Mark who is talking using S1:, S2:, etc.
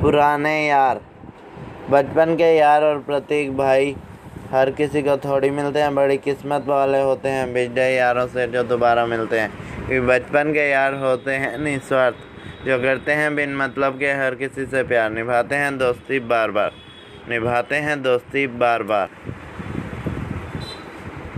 S1: पुराने यार। बचपन के यार और प्रतीक भाई, हर किसी को थोड़ी मिलते हैं, बड़ी किस्मत वाले होते हैं बिजडे यारों से जो दोबारा मिलते हैं। क्योंकि बचपन के यार होते हैं निस्वार्थ, जो करते हैं बिन मतलब के हर किसी से प्यार, निभाते हैं दोस्ती बार बार, निभाते हैं दोस्ती बार बार।